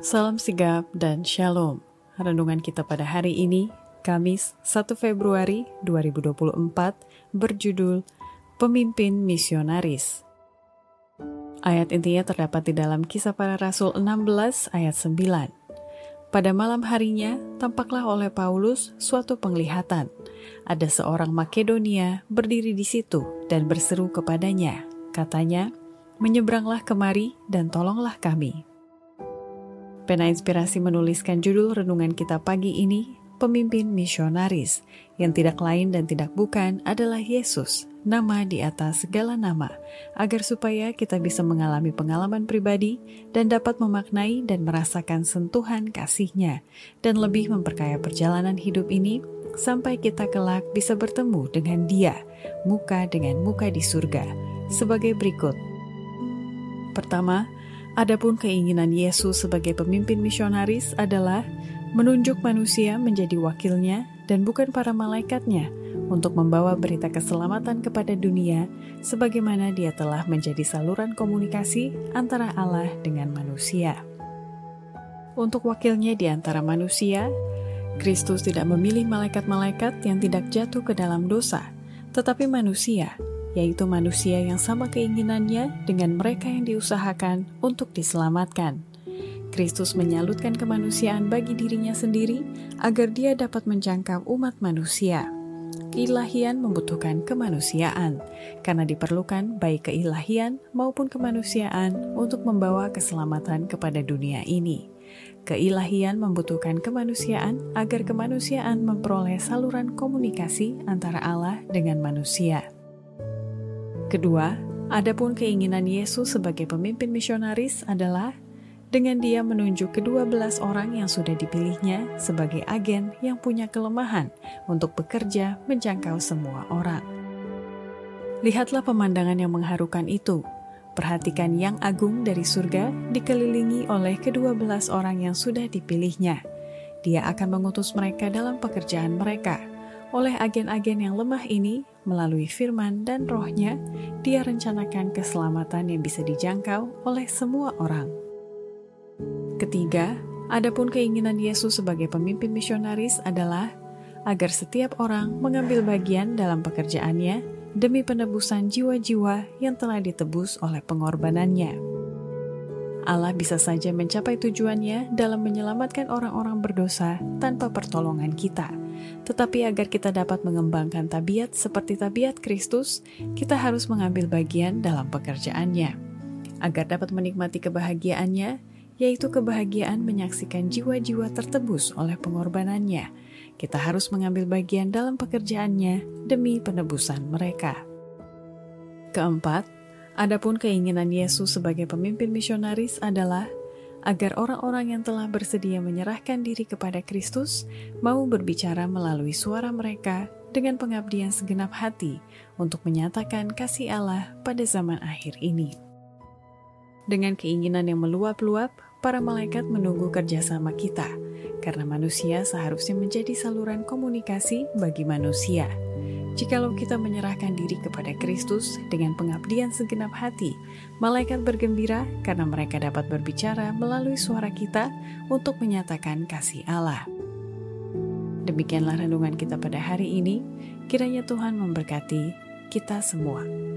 Salam sigap dan shalom. Renungan kita pada hari ini, Kamis 1 Februari 2024, berjudul Pemimpin Misionaris. Ayat intinya terdapat di dalam kisah para rasul 16 ayat 9. Pada malam harinya, tampaklah oleh Paulus suatu penglihatan. Ada seorang Makedonia berdiri di situ dan berseru kepadanya. Katanya, menyeberanglah kemari dan tolonglah kami. Pena Inspirasi menuliskan judul renungan kita pagi ini, Pemimpin Misionaris, yang tidak lain dan tidak bukan adalah Yesus, nama di atas segala nama, agar supaya kita bisa mengalami pengalaman pribadi dan dapat memaknai dan merasakan sentuhan kasihnya, dan lebih memperkaya perjalanan hidup ini sampai kita kelak bisa bertemu dengan dia, muka dengan muka di surga, sebagai berikut. Pertama, Adapun keinginan Yesus sebagai pemimpin misionaris adalah menunjuk manusia menjadi wakilnya dan bukan para malaikatnya untuk membawa berita keselamatan kepada dunia sebagaimana dia telah menjadi saluran komunikasi antara Allah dengan manusia. Untuk wakilnya di antara manusia, Kristus tidak memilih malaikat-malaikat yang tidak jatuh ke dalam dosa, tetapi manusia yaitu manusia yang sama keinginannya dengan mereka yang diusahakan untuk diselamatkan. Kristus menyalutkan kemanusiaan bagi dirinya sendiri agar dia dapat menjangkau umat manusia. Keilahian membutuhkan kemanusiaan, karena diperlukan baik keilahian maupun kemanusiaan untuk membawa keselamatan kepada dunia ini. Keilahian membutuhkan kemanusiaan agar kemanusiaan memperoleh saluran komunikasi antara Allah dengan manusia. Kedua, adapun keinginan Yesus sebagai pemimpin misionaris adalah dengan dia menunjuk kedua belas orang yang sudah dipilihnya sebagai agen yang punya kelemahan untuk bekerja menjangkau semua orang. Lihatlah pemandangan yang mengharukan itu. Perhatikan yang agung dari surga dikelilingi oleh kedua belas orang yang sudah dipilihnya. Dia akan mengutus mereka dalam pekerjaan mereka. Oleh agen-agen yang lemah ini, melalui firman dan rohnya, dia rencanakan keselamatan yang bisa dijangkau oleh semua orang. Ketiga, adapun keinginan Yesus sebagai pemimpin misionaris adalah agar setiap orang mengambil bagian dalam pekerjaannya demi penebusan jiwa-jiwa yang telah ditebus oleh pengorbanannya. Allah bisa saja mencapai tujuannya dalam menyelamatkan orang-orang berdosa tanpa pertolongan kita tetapi agar kita dapat mengembangkan tabiat seperti tabiat Kristus, kita harus mengambil bagian dalam pekerjaannya. Agar dapat menikmati kebahagiaannya, yaitu kebahagiaan menyaksikan jiwa-jiwa tertebus oleh pengorbanannya, kita harus mengambil bagian dalam pekerjaannya demi penebusan mereka. Keempat, adapun keinginan Yesus sebagai pemimpin misionaris adalah agar orang-orang yang telah bersedia menyerahkan diri kepada Kristus mau berbicara melalui suara mereka dengan pengabdian segenap hati untuk menyatakan kasih Allah pada zaman akhir ini. Dengan keinginan yang meluap-luap, para malaikat menunggu kerjasama kita, karena manusia seharusnya menjadi saluran komunikasi bagi manusia Jikalau kita menyerahkan diri kepada Kristus dengan pengabdian segenap hati, malaikat bergembira karena mereka dapat berbicara melalui suara kita untuk menyatakan kasih Allah. Demikianlah renungan kita pada hari ini. Kiranya Tuhan memberkati kita semua.